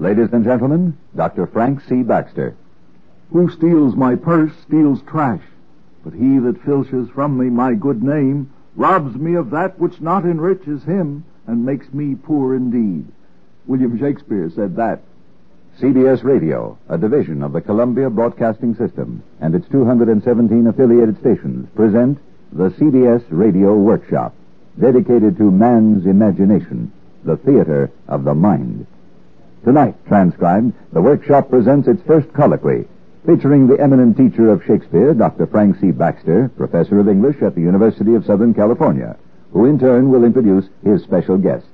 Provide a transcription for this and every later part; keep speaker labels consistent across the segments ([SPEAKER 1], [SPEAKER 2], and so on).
[SPEAKER 1] Ladies and gentlemen, Dr. Frank C. Baxter.
[SPEAKER 2] Who steals my purse steals trash, but he that filches from me my good name robs me of that which not enriches him and makes me poor indeed. William Shakespeare said that.
[SPEAKER 1] CBS Radio, a division of the Columbia Broadcasting System, and its 217 affiliated stations present the CBS Radio Workshop, dedicated to man's imagination, the theater of the mind. Tonight, transcribed, the workshop presents its first colloquy, featuring the eminent teacher of Shakespeare, Dr. Frank C. Baxter, professor of English at the University of Southern California, who in turn will introduce his special guest,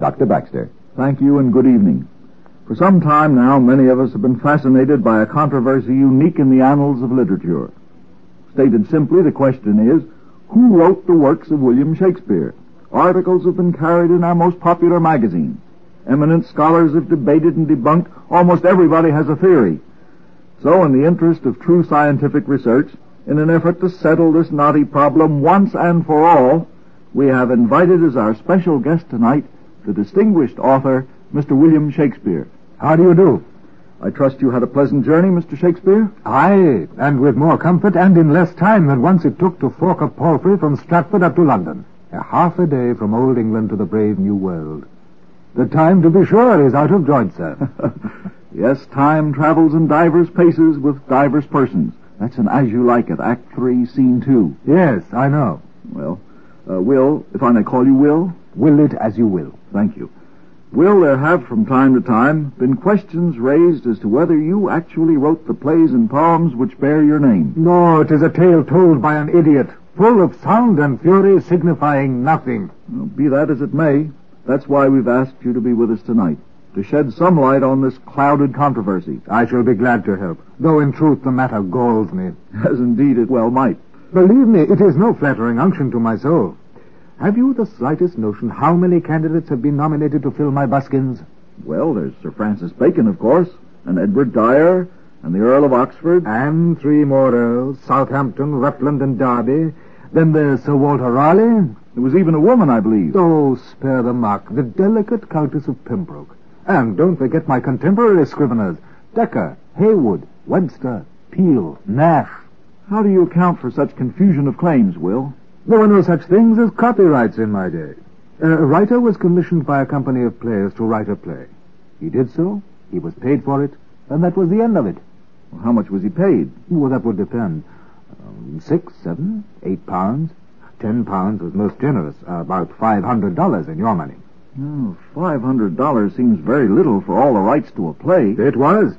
[SPEAKER 1] Dr. Baxter.
[SPEAKER 2] Thank you and good evening. For some time now, many of us have been fascinated by a controversy unique in the annals of literature. Stated simply, the question is, who wrote the works of William Shakespeare? Articles have been carried in our most popular magazines. Eminent scholars have debated and debunked. Almost everybody has a theory. So, in the interest of true scientific research, in an effort to settle this knotty problem once and for all, we have invited as our special guest tonight the distinguished author, Mr. William Shakespeare.
[SPEAKER 3] How do you do?
[SPEAKER 2] I trust you had a pleasant journey, Mr. Shakespeare?
[SPEAKER 3] Aye, and with more comfort and in less time than once it took to fork a palfrey from Stratford up to London. A half a day from old England to the brave new world. The time, to be sure, is out of joint, sir.
[SPEAKER 2] yes, time travels in divers paces with divers persons. That's an As You Like It, Act Three, Scene Two.
[SPEAKER 3] Yes, I know.
[SPEAKER 2] Well, uh, Will, if I may call you Will?
[SPEAKER 3] Will it as you will.
[SPEAKER 2] Thank you. Will, there have from time to time been questions raised as to whether you actually wrote the plays and poems which bear your name.
[SPEAKER 3] No, it is a tale told by an idiot, full of sound and fury signifying nothing.
[SPEAKER 2] Well, be that as it may, that's why we've asked you to be with us tonight, to shed some light on this clouded controversy.
[SPEAKER 3] I shall be glad to help, though in truth the matter galls me.
[SPEAKER 2] As indeed it well might.
[SPEAKER 3] Believe me, it is no flattering unction to my soul. Have you the slightest notion how many candidates have been nominated to fill my buskins?
[SPEAKER 2] Well, there's Sir Francis Bacon, of course, and Edward Dyer, and the Earl of Oxford.
[SPEAKER 3] And three more Earls, Southampton, Rutland, and Derby. Then there's Sir Walter Raleigh.
[SPEAKER 2] There was even a woman, I believe.
[SPEAKER 3] Oh, spare the mark, the delicate Countess of Pembroke. And don't forget my contemporary scriveners, Dekker, Heywood, Webster, Peele, Nash.
[SPEAKER 2] How do you account for such confusion of claims, Will?
[SPEAKER 3] There were no such things as copyrights in my day. A writer was commissioned by a company of players to write a play. He did so, he was paid for it, and that was the end of it.
[SPEAKER 2] Well, how much was he paid?
[SPEAKER 3] Well, that would depend. Um, six, seven, eight pounds. Ten pounds was most generous, uh, about five hundred dollars in your money.
[SPEAKER 2] Oh, five hundred dollars seems very little for all the rights to a play.
[SPEAKER 3] It was.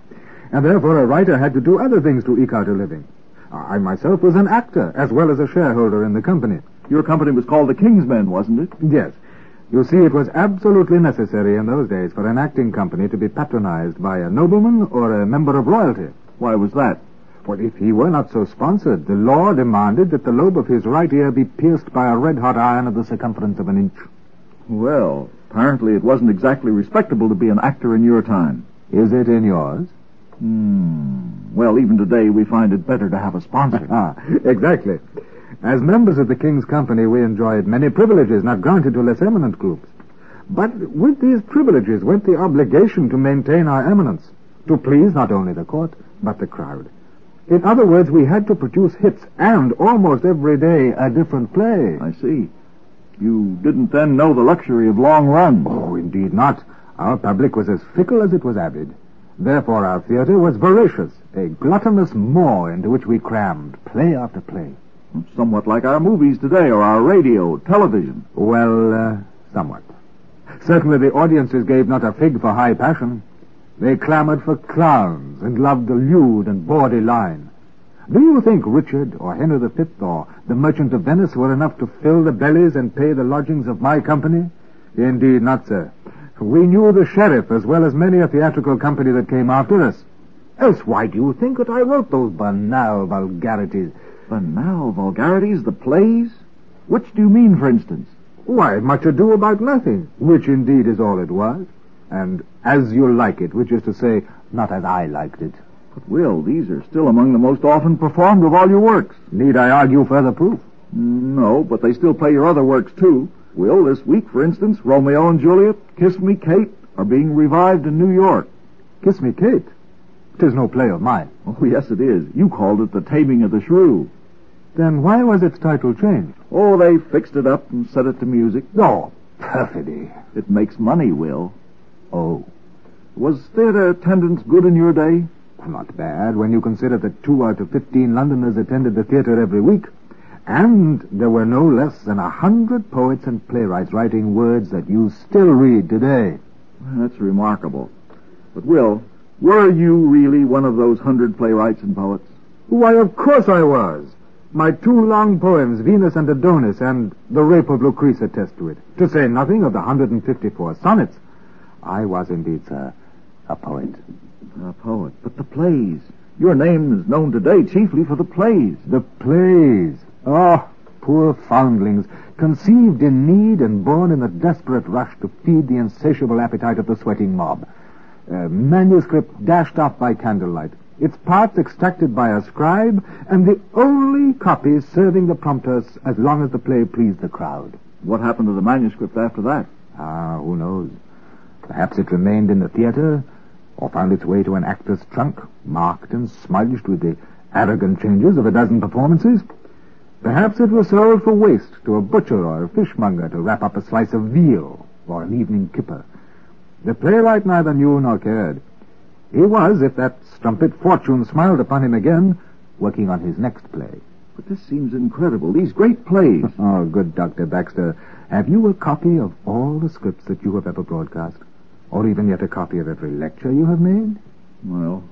[SPEAKER 3] And therefore a writer had to do other things to eke out a living. I myself was an actor, as well as a shareholder in the company.
[SPEAKER 2] Your company was called the King's Men, wasn't it?
[SPEAKER 3] Yes. You see, it was absolutely necessary in those days for an acting company to be patronized by a nobleman or a member of royalty.
[SPEAKER 2] Why was that?
[SPEAKER 3] Well, if he were not so sponsored, the law demanded that the lobe of his right ear be pierced by a red-hot iron of the circumference of an inch.
[SPEAKER 2] Well, apparently it wasn't exactly respectable to be an actor in your time.
[SPEAKER 3] Is it in yours?
[SPEAKER 2] Hmm. Well, even today we find it better to have a sponsor.
[SPEAKER 3] ah, exactly. As members of the King's Company, we enjoyed many privileges not granted to less eminent groups. But with these privileges went the obligation to maintain our eminence, to please not only the court, but the crowd. In other words, we had to produce hits and almost every day a different play.
[SPEAKER 2] I see. You didn't then know the luxury of long runs.
[SPEAKER 3] Oh, indeed not. Our public was as fickle as it was avid. Therefore, our theater was voracious, a gluttonous maw into which we crammed play after play.
[SPEAKER 2] Somewhat like our movies today, or our radio, television.
[SPEAKER 3] Well, uh, somewhat. Certainly the audiences gave not a fig for high passion. They clamored for clowns and loved the lewd and bawdy line. Do you think Richard or Henry V or the Merchant of Venice were enough to fill the bellies and pay the lodgings of my company? Indeed not, sir. We knew the sheriff as well as many a theatrical company that came after us. Else why do you think that I wrote those banal vulgarities?
[SPEAKER 2] Banal vulgarities? The plays? Which do you mean, for instance?
[SPEAKER 3] Why, much ado about nothing, which indeed is all it was. And as you like it, which is to say, not as I liked it.
[SPEAKER 2] But, Will, these are still among the most often performed of all your works.
[SPEAKER 3] Need I argue further proof?
[SPEAKER 2] No, but they still play your other works, too. Will, this week, for instance, Romeo and Juliet, Kiss Me, Kate, are being revived in New York.
[SPEAKER 3] Kiss Me Kate. Tis no play of mine.
[SPEAKER 2] Oh, yes, it is. You called it The Taming of the Shrew.
[SPEAKER 3] Then why was its title changed?
[SPEAKER 2] Oh, they fixed it up and set it to music.
[SPEAKER 3] Oh, perfidy.
[SPEAKER 2] It makes money, Will.
[SPEAKER 3] Oh,
[SPEAKER 2] Was theater attendance good in your day?
[SPEAKER 3] Not bad when you consider that two out of fifteen Londoners attended the theatre every week. And there were no less than a hundred poets and playwrights writing words that you still read today.
[SPEAKER 2] That's remarkable. But, Will, were you really one of those hundred playwrights and poets?
[SPEAKER 3] Why, of course I was. My two long poems, Venus and Adonis and The Rape of Lucrece, attest to it. To say nothing of the 154 sonnets. I was indeed, sir, a poet.
[SPEAKER 2] A poet. But the plays. Your name is known today chiefly for the plays.
[SPEAKER 3] The plays. Oh, poor foundlings, conceived in need and born in the desperate rush to feed the insatiable appetite of the sweating mob. Uh, manuscript dashed off by candlelight, its parts extracted by a scribe, and the only copies serving the prompters as long as the play pleased the crowd.
[SPEAKER 2] What happened to the manuscript after that?
[SPEAKER 3] Ah, who knows? Perhaps it remained in the theater, or found its way to an actor's trunk, marked and smudged with the arrogant changes of a dozen performances. Perhaps it was sold for waste to a butcher or a fishmonger to wrap up a slice of veal or an evening kipper. The playwright neither knew nor cared. He was, if that strumpet fortune smiled upon him again, working on his next play.
[SPEAKER 2] But this seems incredible. These great plays.
[SPEAKER 3] Oh, good Dr. Baxter. Have you a copy of all the scripts that you have ever broadcast? Or even yet a copy of every lecture you have made?
[SPEAKER 2] well,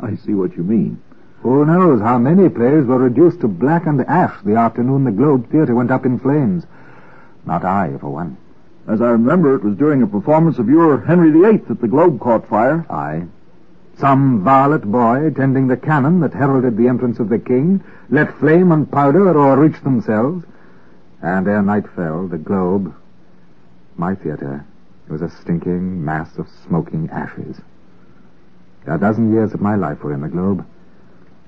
[SPEAKER 2] I see what you mean.
[SPEAKER 3] Who knows how many plays were reduced to black and ash the afternoon the Globe Theatre went up in flames? Not I, for one.
[SPEAKER 2] As Aye remember, it was during a performance of your Henry VIII that the Globe caught fire.
[SPEAKER 3] I. Some varlet boy, tending the cannon that heralded the entrance of the king, let flame and powder o'erreach themselves, and ere night fell, the Globe, my theatre, was a stinking mass of smoking ashes. A dozen years of my life were in the Globe.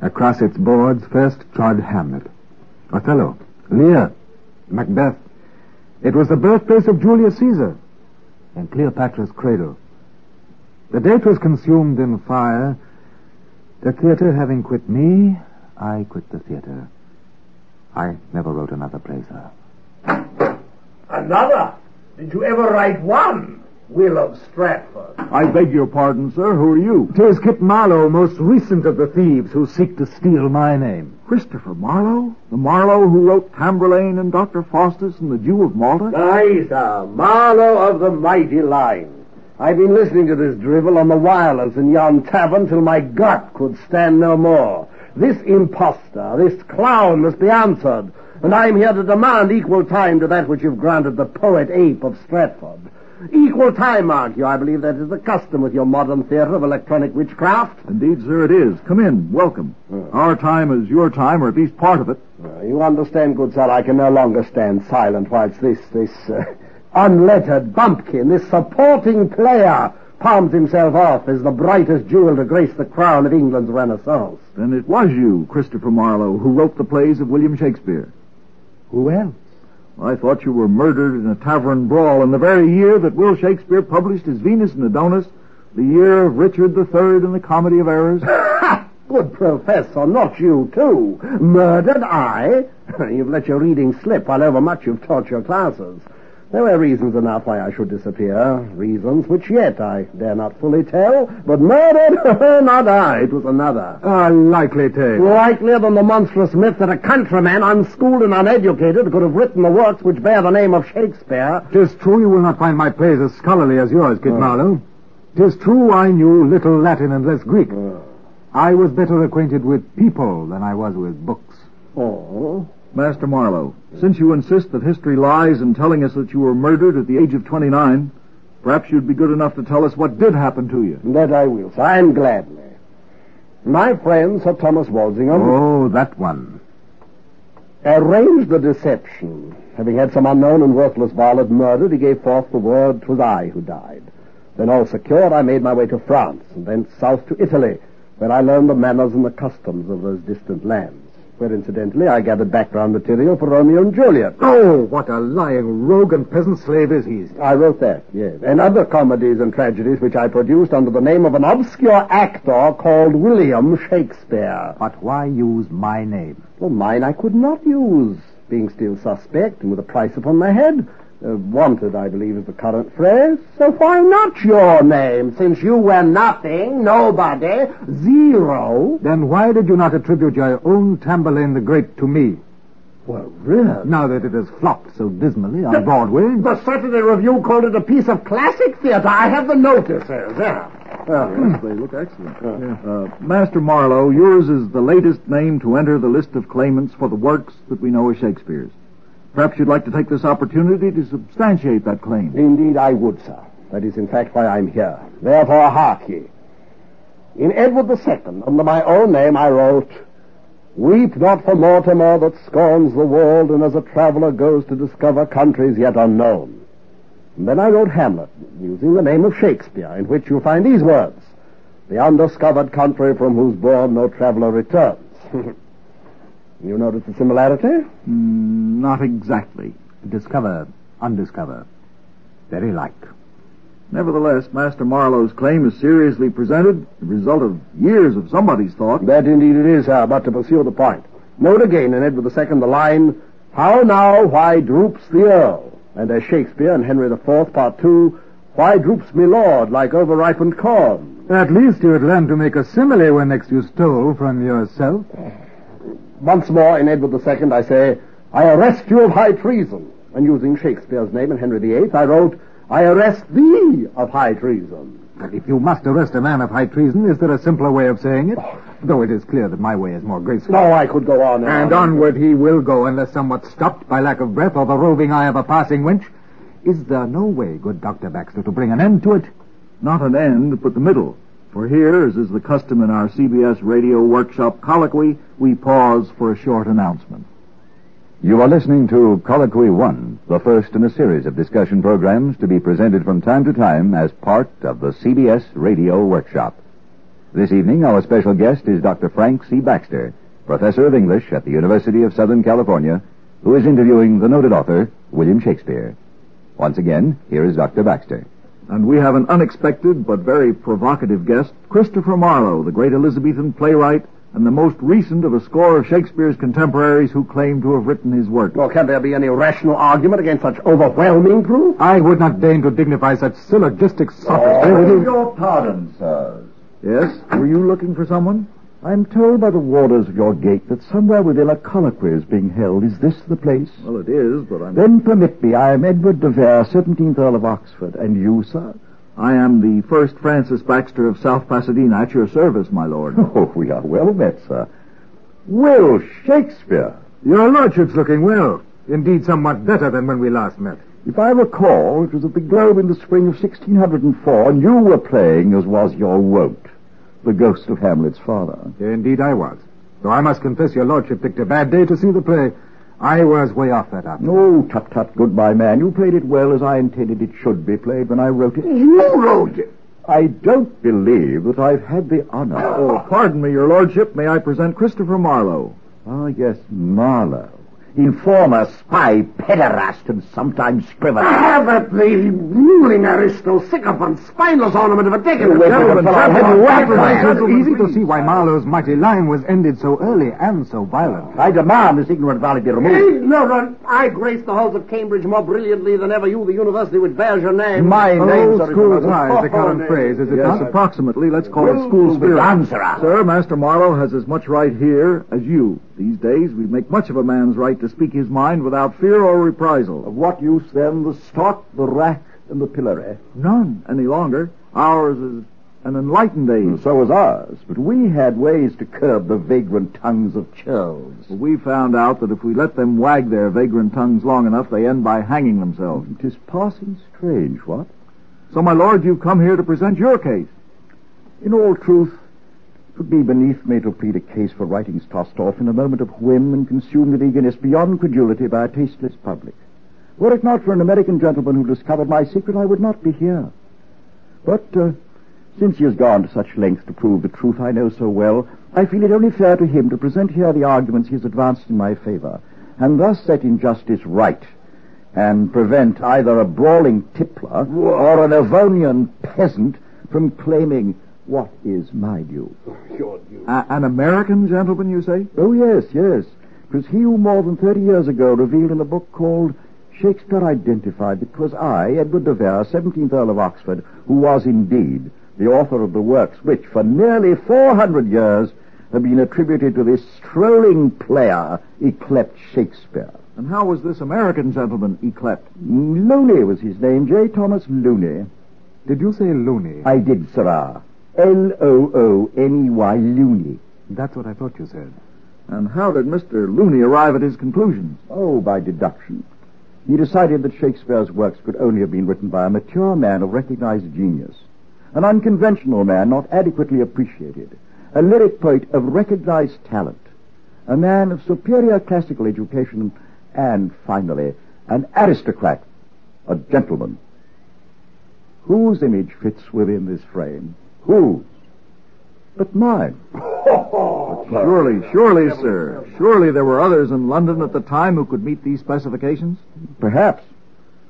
[SPEAKER 3] Across its boards first trod Hamlet, Othello, Lear, Macbeth. It was the birthplace of Julius Caesar and Cleopatra's cradle. The date was consumed in fire. The theater having quit me, I quit the theater. I never wrote another play, sir.
[SPEAKER 4] Another? Did you ever write one? Will of Stratford.
[SPEAKER 2] I beg your pardon, sir. Who are you?
[SPEAKER 3] Tis Kit Marlowe, most recent of the thieves who seek to steal my name.
[SPEAKER 2] Christopher Marlowe? The Marlowe who wrote Tamburlaine and Dr. Faustus and the Jew of Malta?
[SPEAKER 4] Aye, sir. Marlowe of the mighty line. I've been listening to this drivel on the wireless in yon tavern till my gut could stand no more. This impostor, this clown must be answered, and I'm here to demand equal time to that which you've granted the poet ape of Stratford. Equal time, mark you. I believe that is the custom with your modern theatre of electronic witchcraft.
[SPEAKER 2] Indeed, sir, it is. Come in. Welcome. Our time is your time, or at least part of it.
[SPEAKER 4] Uh, you understand, good sir, I can no longer stand silent whilst this, this uh, unlettered bumpkin, this supporting player, palms himself off as the brightest jewel to grace the crown of England's Renaissance.
[SPEAKER 2] Then it was you, Christopher Marlowe, who wrote the plays of William Shakespeare.
[SPEAKER 3] Who else?
[SPEAKER 2] I thought you were murdered in a tavern brawl in the very year that Will Shakespeare published his Venus and Adonis, the year of Richard III and the Comedy of Errors.
[SPEAKER 4] Good professor, not you too. Murdered I? you've let your reading slip while overmuch you've taught your classes. There were reasons enough why I should disappear, reasons which yet I dare not fully tell, but murdered, not I, it was another.
[SPEAKER 3] A likely tale.
[SPEAKER 4] Likelier than the monstrous myth that a countryman, unschooled and uneducated, could have written the works which bear the name of Shakespeare.
[SPEAKER 3] Tis true you will not find my plays as scholarly as yours, Kit ah. Marlowe. Tis true I knew little Latin and less Greek. Ah. I was better acquainted with people than I was with books.
[SPEAKER 4] Oh,
[SPEAKER 2] Master Marlowe, since you insist that history lies in telling us that you were murdered at the age of 29, perhaps you'd be good enough to tell us what did happen to you.
[SPEAKER 4] that I will, sir, and gladly. My friend, Sir Thomas Walsingham,
[SPEAKER 3] Oh, that one.
[SPEAKER 4] arranged the deception. Having had some unknown and worthless varlet murdered, he gave forth the word 'twas I who died. Then all secured, I made my way to France, and thence south to Italy, where I learned the manners and the customs of those distant lands. Where incidentally I gathered background material for Romeo and Juliet.
[SPEAKER 3] Oh, what a lying rogue and peasant slave is he.
[SPEAKER 4] I wrote that, yes. And other comedies and tragedies which I produced under the name of an obscure actor called William Shakespeare.
[SPEAKER 3] But why use my name?
[SPEAKER 4] Well, mine I could not use, being still suspect and with a price upon my head. Uh, wanted, I believe, is the current phrase. So why not your name, since you were nothing, nobody, zero?
[SPEAKER 3] Then why did you not attribute your own Tamburlaine the Great to me?
[SPEAKER 4] Well, really?
[SPEAKER 3] Now that it has flopped so dismally on Broadway.
[SPEAKER 4] The Saturday Review called it a piece of classic theater. I have the notices. Yeah.
[SPEAKER 2] yes, they look excellent. Uh, Master Marlowe, yours is the latest name to enter the list of claimants for the works that we know as Shakespeare's. Perhaps you'd like to take this opportunity to substantiate that claim.
[SPEAKER 4] Indeed, I would, sir. That is, in fact, why I'm here. Therefore, hark ye. In Edward II, under my own name, I wrote, Weep not for Mortimer that scorns the world and as a traveler goes to discover countries yet unknown. And then I wrote Hamlet, using the name of Shakespeare, in which you find these words, The undiscovered country from whose bourne no traveler returns. you notice the similarity?
[SPEAKER 2] Mm, not exactly.
[SPEAKER 3] Discover, undiscover. Very like.
[SPEAKER 2] Nevertheless, Master Marlowe's claim is seriously presented, the result of years of somebody's thought.
[SPEAKER 4] That indeed it is, sir, but to pursue the point. Note again in Edward II the line, How now, why droops the Earl? And as Shakespeare in Henry IV, Part 2, Why droops me lord like overripened corn?
[SPEAKER 3] At least you had learned to make a simile when next you stole from yourself.
[SPEAKER 4] Once more in Edward II I say, I arrest you of high treason. And using Shakespeare's name in Henry VIII, I wrote, I arrest thee of high treason.
[SPEAKER 3] But if you must arrest a man of high treason, is there a simpler way of saying it? Oh. Though it is clear that my way is more graceful.
[SPEAKER 4] No, I could go on
[SPEAKER 3] And on. onward he will go unless somewhat stopped by lack of breath or the roving eye of a passing wench. Is there no way, good Dr. Baxter, to bring an end to it?
[SPEAKER 2] Not an end, but the middle. For here, as is the custom in our CBS radio workshop colloquy, we pause for a short announcement.
[SPEAKER 1] You are listening to Colloquy One, the first in a series of discussion programs to be presented from time to time as part of the CBS Radio Workshop. This evening, our special guest is Dr. Frank C. Baxter, professor of English at the University of Southern California, who is interviewing the noted author, William Shakespeare. Once again, here is Dr. Baxter.
[SPEAKER 2] And we have an unexpected but very provocative guest, Christopher Marlowe, the great Elizabethan playwright and the most recent of a score of Shakespeare's contemporaries who claim to have written his work.
[SPEAKER 4] Well, can there be any rational argument against such overwhelming proof?
[SPEAKER 3] I would not deign to dignify such syllogistic sophistry.
[SPEAKER 2] beg your pardon, sirs. Yes? Were you looking for someone?
[SPEAKER 5] I'm told by the warders of your gate that somewhere within a colloquy is being held. Is this the place?
[SPEAKER 2] Well, it is, but I'm...
[SPEAKER 5] Then permit me. I am Edward de Vere, 17th Earl of Oxford. And you, sir?
[SPEAKER 2] I am the first Francis Baxter of South Pasadena at your service, my lord.
[SPEAKER 5] Oh, we are well met, sir. Will Shakespeare.
[SPEAKER 3] Your lordship's looking well. Indeed, somewhat better than when we last met.
[SPEAKER 5] If I recall, it was at the Globe in the spring of 1604, and you were playing, as was your wont, the ghost of Hamlet's father.
[SPEAKER 3] Indeed, I was. Though I must confess your lordship picked a bad day to see the play. I was way off that afternoon.
[SPEAKER 5] Oh, tut tut, goodbye, man. You played it well as I intended it should be played when I wrote it.
[SPEAKER 4] You wrote it.
[SPEAKER 5] I don't believe that I've had the honor.
[SPEAKER 2] Oh, pardon me, your lordship. May I present Christopher Marlowe?
[SPEAKER 5] Ah, yes, Marlowe. Informer, spy, pederast, and sometimes scrivener.
[SPEAKER 4] Have it, the ruling aristo, sycophant, spineless ornament of a decadent.
[SPEAKER 5] Wait,
[SPEAKER 4] gentleman,
[SPEAKER 5] wait,
[SPEAKER 4] I
[SPEAKER 5] wait,
[SPEAKER 4] have you
[SPEAKER 5] wait,
[SPEAKER 4] whacked
[SPEAKER 5] wait,
[SPEAKER 4] by
[SPEAKER 5] wait,
[SPEAKER 4] a
[SPEAKER 3] It's easy to see why Marlowe's mighty line was ended so early and so violent.
[SPEAKER 5] I demand this ignorant valley be removed.
[SPEAKER 4] Ignorant! I grace the halls of Cambridge more brilliantly than ever you, the university, which bears your name.
[SPEAKER 5] My name, sir,
[SPEAKER 3] school
[SPEAKER 5] is-
[SPEAKER 3] ties, the
[SPEAKER 4] Oh,
[SPEAKER 3] current phrase, is it
[SPEAKER 2] Yes,
[SPEAKER 3] not?
[SPEAKER 2] approximately. Let's call it school
[SPEAKER 5] be
[SPEAKER 2] spirit.
[SPEAKER 5] answerer.
[SPEAKER 2] Sir, Master Marlowe has as much right here as you. These days, we make much of a man's right to speak his mind without fear or reprisal.
[SPEAKER 5] Of what use, then, the stock, the rack, and the pillory?
[SPEAKER 2] None any longer. Ours is an enlightened age.
[SPEAKER 5] And so was ours, but we had ways to curb the vagrant tongues of churls.
[SPEAKER 2] We found out that if we let them wag their vagrant tongues long enough, they end by hanging themselves.
[SPEAKER 5] It is passing strange, what?
[SPEAKER 2] So, my lord, you've come here to present your case.
[SPEAKER 5] In all truth, would be beneath me to plead a case for writings tossed off in a moment of whim and consumed with eagerness beyond credulity by a tasteless public. Were it not for an American gentleman who discovered my secret, I would not be here. But uh, Since he has gone to such lengths to prove the truth I know so well, I feel it only fair to him to present here the arguments he has advanced in my favor, and thus set injustice right, and prevent either a brawling tippler or an Avonian peasant from claiming what is my due.
[SPEAKER 2] Your A- an American gentleman, you say?
[SPEAKER 5] Oh, yes, yes. It was he who more than 30 years ago revealed in a book called Shakespeare Identified that 'twas I, Edward de Vere, 17th Earl of Oxford, who was indeed the author of the works which, for nearly 400 years, have been attributed to this strolling player, yclept Shakespeare.
[SPEAKER 2] And how was this American gentleman yclept?
[SPEAKER 5] Looney was his name, J. Thomas Looney.
[SPEAKER 3] Did you say Looney?
[SPEAKER 5] I did, sirrah. L-O-O-N-E-Y, Looney.
[SPEAKER 3] That's what I thought you said.
[SPEAKER 2] And how did Mr. Looney arrive at his conclusions?
[SPEAKER 5] Oh, by deduction. He decided that Shakespeare's works could only have been written by a mature man of recognized genius, an unconventional man not adequately appreciated, a lyric poet of recognized talent, a man of superior classical education, and finally, an aristocrat, a gentleman. Whose image fits within this frame? Whose? But mine.
[SPEAKER 2] but Surely, surely, sir. Surely there were others in London at the time who could meet these specifications?
[SPEAKER 5] Perhaps.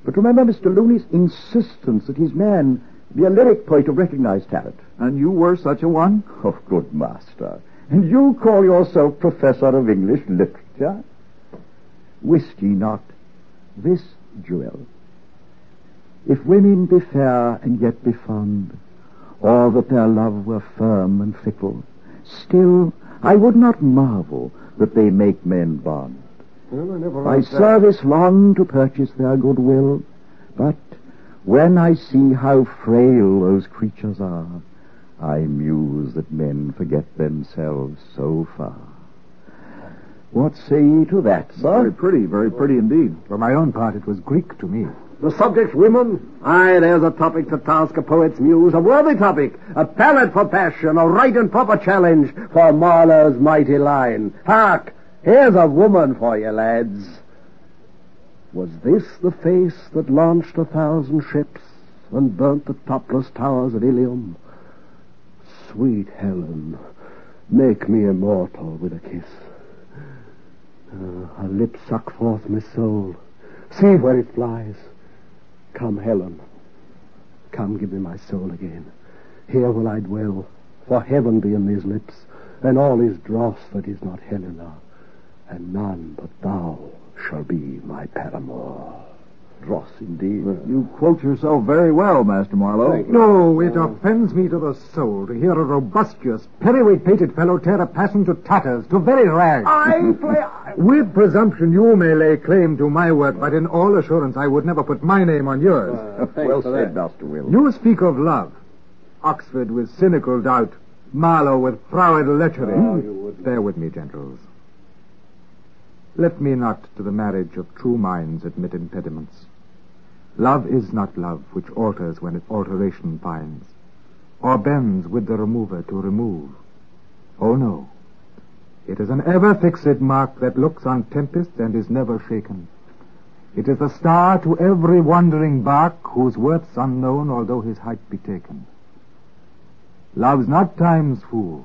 [SPEAKER 5] But remember Mr. Looney's insistence that his man be a lyric poet of recognized talent.
[SPEAKER 2] And you were such a one?
[SPEAKER 5] Oh, good master. And you call yourself professor of English literature? Wist ye not this jewel? If women be fair and yet be fond, or that their love were firm and fickle, still I would not marvel that they make men bond.
[SPEAKER 4] Well, I never
[SPEAKER 5] By
[SPEAKER 4] asked that.
[SPEAKER 5] service long to purchase their goodwill, but when I see how frail those creatures are, I muse that men forget themselves so far. What say ye to that, sir?
[SPEAKER 2] Very pretty, very pretty indeed.
[SPEAKER 3] For my own part, it was Greek to me.
[SPEAKER 4] The subject, women? Aye, there's a topic to task a poet's muse, a worthy topic, a pallet for passion, a right and proper challenge for Marlowe's mighty line. Hark! Here's a woman for you, lads. Was this the face that launched a thousand ships and burnt the topless towers of Ilium? Sweet Helen, make me immortal with a kiss. Uh, her lips suck forth my soul. See where it flies. Come, Helen. Come, give me my soul again. Here will I dwell, for heaven be in these lips, and all is dross that is not Helena, and none but thou shall be my paramour.
[SPEAKER 5] Dross indeed.
[SPEAKER 2] You quote yourself very well, Master Marlowe.
[SPEAKER 3] No, it offends me to the soul to hear a robustious, periwig-pated fellow tear a passion to tatters, to very rags.
[SPEAKER 4] I play...
[SPEAKER 3] With presumption, you may lay claim to my work, but in all assurance, I would never put my name on yours.
[SPEAKER 5] well said, Master Will.
[SPEAKER 3] You speak of love. Oxford with cynical doubt. Marlowe with proud lechery. Bear with me, gentles. Let me not to the marriage of true minds admit impediments. Love is not love which alters when it alteration finds, or bends with the remover to remove. Oh no. It is an ever fixed mark that looks on tempests and is never shaken. It is a star to every wandering bark whose worth's unknown although his height be taken. Love's not time's fool,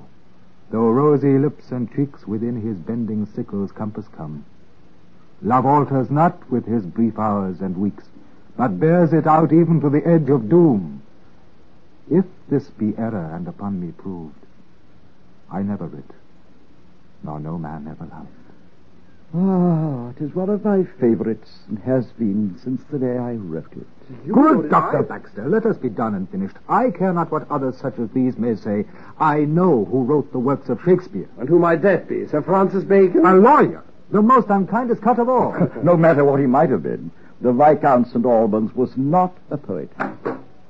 [SPEAKER 3] though rosy lips and cheeks within his bending sickle's compass come. Love alters not with his brief hours and weeks, but bears it out even to the edge of doom. If this be error and upon me proved, I never writ, nor no man ever loved.
[SPEAKER 5] Ah, it is one of my favorites, and has been since the day I wrote it.
[SPEAKER 3] Good Dr. Baxter, let us be done and finished. I care not what others such as these may say. I know who wrote the works of Shakespeare.
[SPEAKER 4] And who might that be? Sir Francis Bacon?
[SPEAKER 3] A lawyer, the most unkindest cut of all.
[SPEAKER 5] no matter what he might have been, the Viscount St. Albans was not a poet.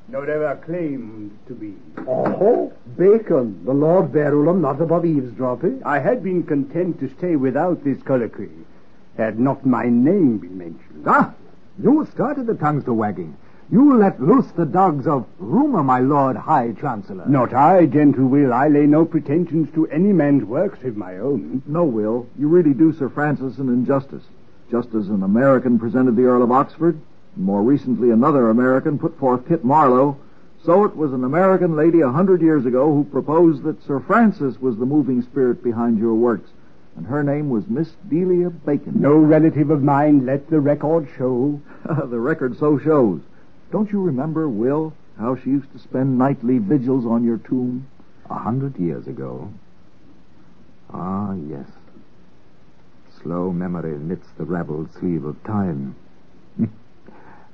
[SPEAKER 6] Not ever claimed to be.
[SPEAKER 4] Oh, Bacon, the Lord Verulam, not above eavesdropping.
[SPEAKER 6] I had been content to stay without this colloquy, had not my name been mentioned.
[SPEAKER 3] ah, you started the tongues to wagging. You let loose the dogs of rumor, my Lord High Chancellor.
[SPEAKER 6] Not I, gentle Will. I lay no pretensions to any man's works save my own.
[SPEAKER 2] No, Will. You really do Sir Francis an injustice. Just as an American presented the Earl of Oxford, and more recently another American put forth Kit Marlowe, So it was an American lady a hundred years ago who proposed that Sir Francis was the moving spirit behind your works, and her name was Miss Delia Bacon.
[SPEAKER 6] No relative of mine, let the record show.
[SPEAKER 2] the record so shows. Don't you remember, Will, how she used to spend nightly vigils on your tomb?
[SPEAKER 3] A hundred years ago. Ah, yes. Slow memory knits the raveled sleeve of time.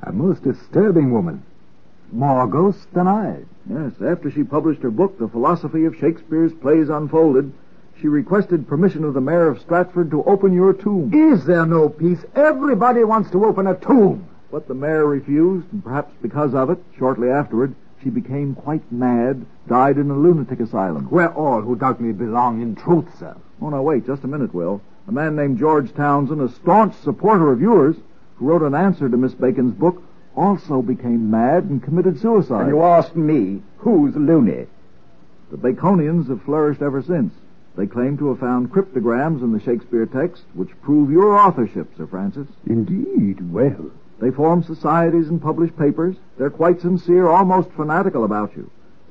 [SPEAKER 3] a most disturbing woman. More ghost than I.
[SPEAKER 2] Yes, after she published her book, The Philosophy of Shakespeare's Plays Unfolded, she requested permission of the mayor of Stratford to open your tomb.
[SPEAKER 3] Is there no peace? Everybody wants to open a tomb.
[SPEAKER 2] But the mayor refused, and perhaps because of it, shortly afterward, she became quite mad, died in a lunatic asylum.
[SPEAKER 3] Where all who doubt me belong in truth, sir.
[SPEAKER 2] Oh, now wait, just a minute, Will. A man named George Townsend, a staunch supporter of yours, who wrote an answer to Miss Bacon's book, also became mad and committed suicide.
[SPEAKER 5] And you asked me, who's loony?
[SPEAKER 2] The Baconians have flourished ever since. They claim to have found cryptograms in the Shakespeare text which prove your authorship, Sir Francis.
[SPEAKER 6] Indeed, well.
[SPEAKER 2] They form societies and publish papers. They're quite sincere, almost fanatical about you.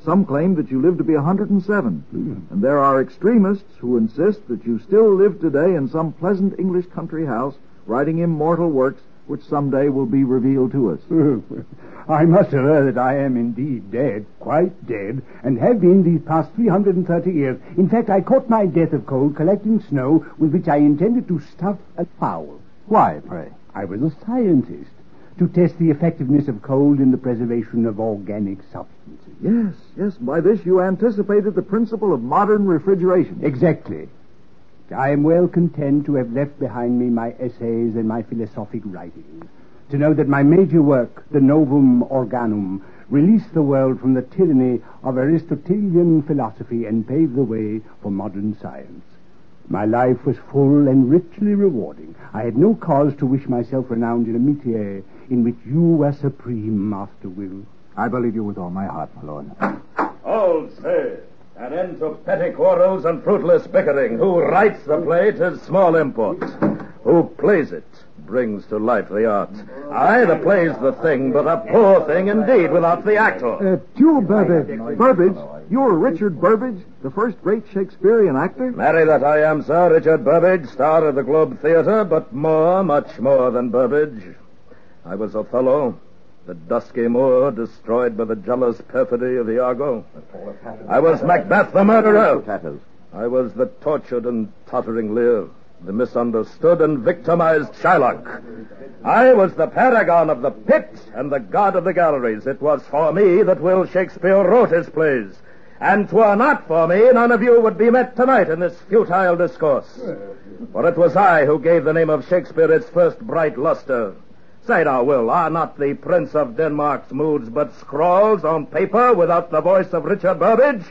[SPEAKER 2] Some claim that you live to be 107.
[SPEAKER 6] Mm.
[SPEAKER 2] And there are extremists who insist that you still live today in some pleasant English country house writing immortal works which someday will be revealed to us.
[SPEAKER 6] I must aver that I am indeed dead, quite dead, and have been these past 330 years. In fact, I caught my death of cold collecting snow with which I intended to stuff a fowl.
[SPEAKER 3] Why, pray?
[SPEAKER 6] I was a scientist to test the effectiveness of cold in the preservation of organic substances.
[SPEAKER 2] Yes, yes. By this you anticipated the principle of modern refrigeration.
[SPEAKER 6] Exactly. I am well content to have left behind me my essays and my philosophic writings. To know that my major work, the Novum Organum, released the world from the tyranny of Aristotelian philosophy and paved the way for modern science. My life was full and richly rewarding. I had no cause to wish myself renowned in a métier in which you were supreme, Master Will.
[SPEAKER 3] I believe you with all my heart, my lord.
[SPEAKER 7] All say, an end to petty quarrels and fruitless bickering. Who writes the play tis small import. Who plays it brings to life the art. Aye, the play's the thing, but a poor thing indeed without the actor.
[SPEAKER 2] Uh, you, Burbage. Burbage? You're Richard Burbage, the first great Shakespearean actor?
[SPEAKER 7] Marry that I am, sir, Richard Burbage, star of the Globe Theatre, but more, much more than Burbage. I was Othello, the dusky Moor destroyed by the jealous perfidy of Iago. I was Macbeth the murderer. I was the tortured and tottering Lear, the misunderstood and victimized Shylock. I was the paragon of the pit and the god of the galleries. It was for me that Will Shakespeare wrote his plays. And twere not for me, none of you would be met tonight in this futile discourse. For it was I who gave the name of Shakespeare its first bright luster. Say now, Will, are not the Prince of Denmark's moods but scrawls on paper without the voice of Richard Burbage,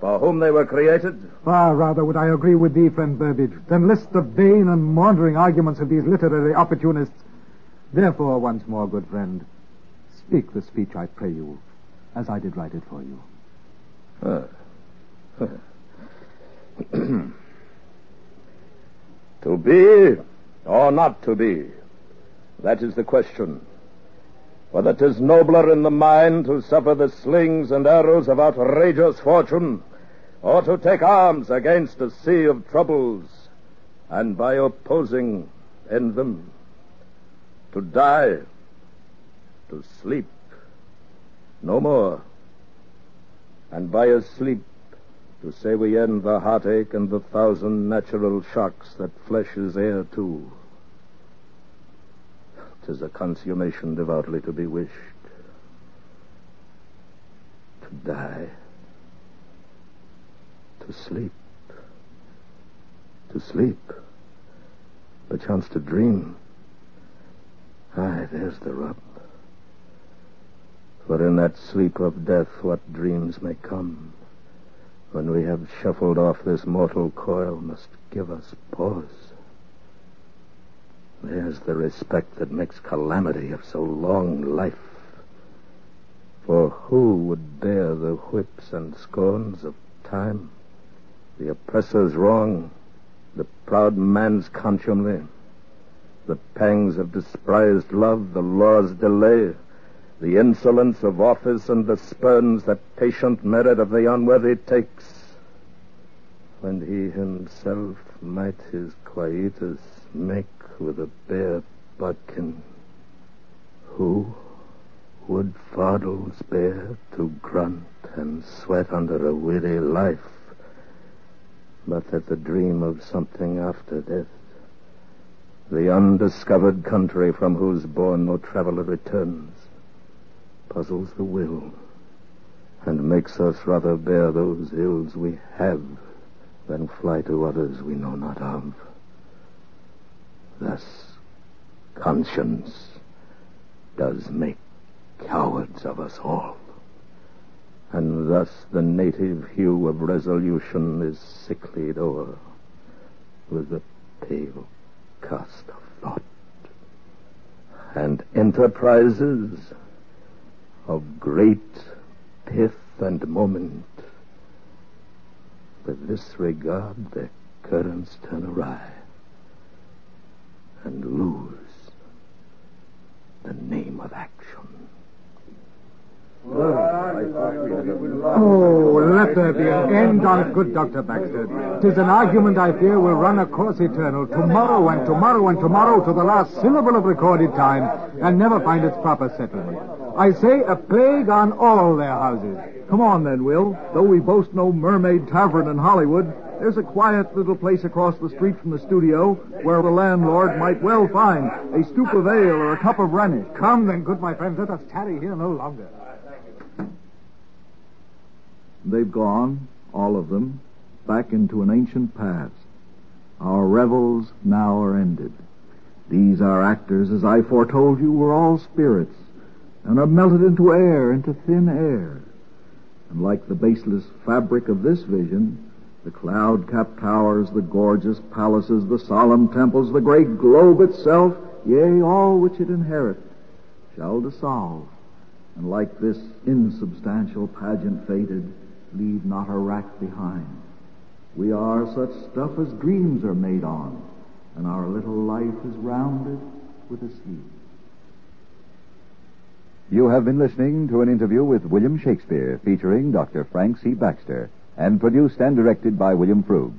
[SPEAKER 7] for whom they were created?
[SPEAKER 3] Far rather would I agree with thee, friend Burbage, than list the vain and maundering arguments of these literary opportunists. Therefore, once more, good friend, speak the speech, I pray you, as I did write it for you. Ah.
[SPEAKER 7] to be or not to be? That is the question. Whether 'tis nobler in the mind to suffer the slings and arrows of outrageous fortune, or to take arms against a sea of troubles, and by opposing end them, to die, to sleep, no more, and by a sleep to say we end the heartache and the thousand natural shocks that flesh is heir to. 'Tis a consummation devoutly to be wished. To die. To sleep. To sleep. Perchance to dream. Aye, there's the rub. For in that sleep of death, what dreams may come, when we have shuffled off this mortal coil, must give us pause. There's the respect that makes calamity of so long life. For who would bear the whips and scorns of time, the oppressor's wrong, the proud man's contumely, the pangs of despised love, the law's delay, the insolence of office and the spurns that patient merit of the unworthy takes, when he himself might his quietus make with a bare bodkin. Who would fardels bear to grunt and sweat under a weary life, but that the dream of something after death, the undiscovered country from whose bourne no traveler returns, puzzles the will and makes us rather bear those ills we have than fly to others we know not of. Thus, conscience does make cowards of us all. And thus the native hue of resolution is sicklied o'er with the pale cast of thought. And enterprises of great pith and moment with this regard their currents turn awry and lose the name of action.
[SPEAKER 3] Oh, let there be an end on't, good Dr. Baxter. Tis an argument I fear will run a course eternal, tomorrow and tomorrow and tomorrow to the last syllable of recorded time, and never find its proper settlement. I say a plague on all their houses.
[SPEAKER 2] Come on then, Will. Though we boast no mermaid tavern in Hollywood, there's a quiet little place across the street from the studio where the landlord might well find a stoop of ale or a cup of Rhenish.
[SPEAKER 3] Come then, good my friends, let us tarry here no longer.
[SPEAKER 2] They've gone, all of them, back into an ancient past. Our revels now are ended. These our actors, as I foretold you, were all spirits, and are melted into air, into thin air. And like the baseless fabric of this vision, the cloud-capped towers, the gorgeous palaces, the solemn temples, the great globe itself, yea, all which it inherit, shall dissolve, and like this insubstantial pageant faded, leave not a rack behind. We are such stuff as dreams are made on, and our little life is rounded with a sleep.
[SPEAKER 5] You have been listening to an interview with William Shakespeare featuring Dr. Frank C. Baxter and produced and directed by William Froug.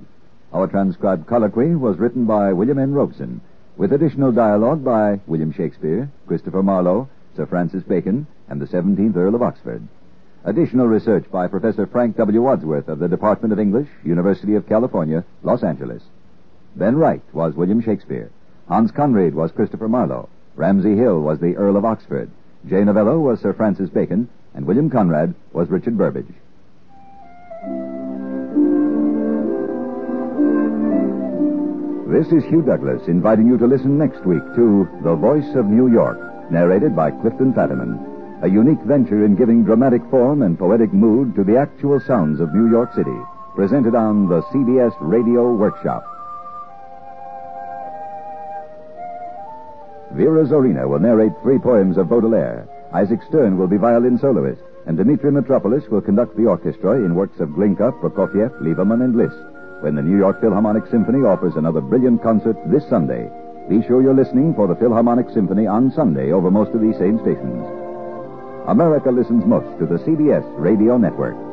[SPEAKER 5] Our transcribed colloquy was written by William N. Robson, with additional dialogue by William Shakespeare, Christopher Marlowe, Sir Francis Bacon, and the 17th Earl of Oxford. Additional research by Professor Frank W. Wadsworth of the Department of English, University of California, Los Angeles. Ben Wright was William Shakespeare. Hans Conried was Christopher Marlowe. Ramsey Hill was the Earl of Oxford. Jay Novello was Sir Francis Bacon. And William Conrad was Richard Burbage. This is Hugh Douglas inviting you to listen next week to The Voice of New York, narrated by Clifton Fadiman. A unique venture in giving dramatic form and poetic mood to the actual sounds of New York City, presented on the CBS Radio Workshop. Vera Zorina will narrate three poems of Baudelaire. Isaac Stern will be violin soloist, and Dimitri Mitropoulos will conduct the orchestra in works of Glinka, Prokofiev, Lieberman, and Liszt when the New York Philharmonic Symphony offers another brilliant concert this Sunday. Be sure you're listening for the Philharmonic Symphony on Sunday over most of these same stations. America listens most to the CBS Radio Network.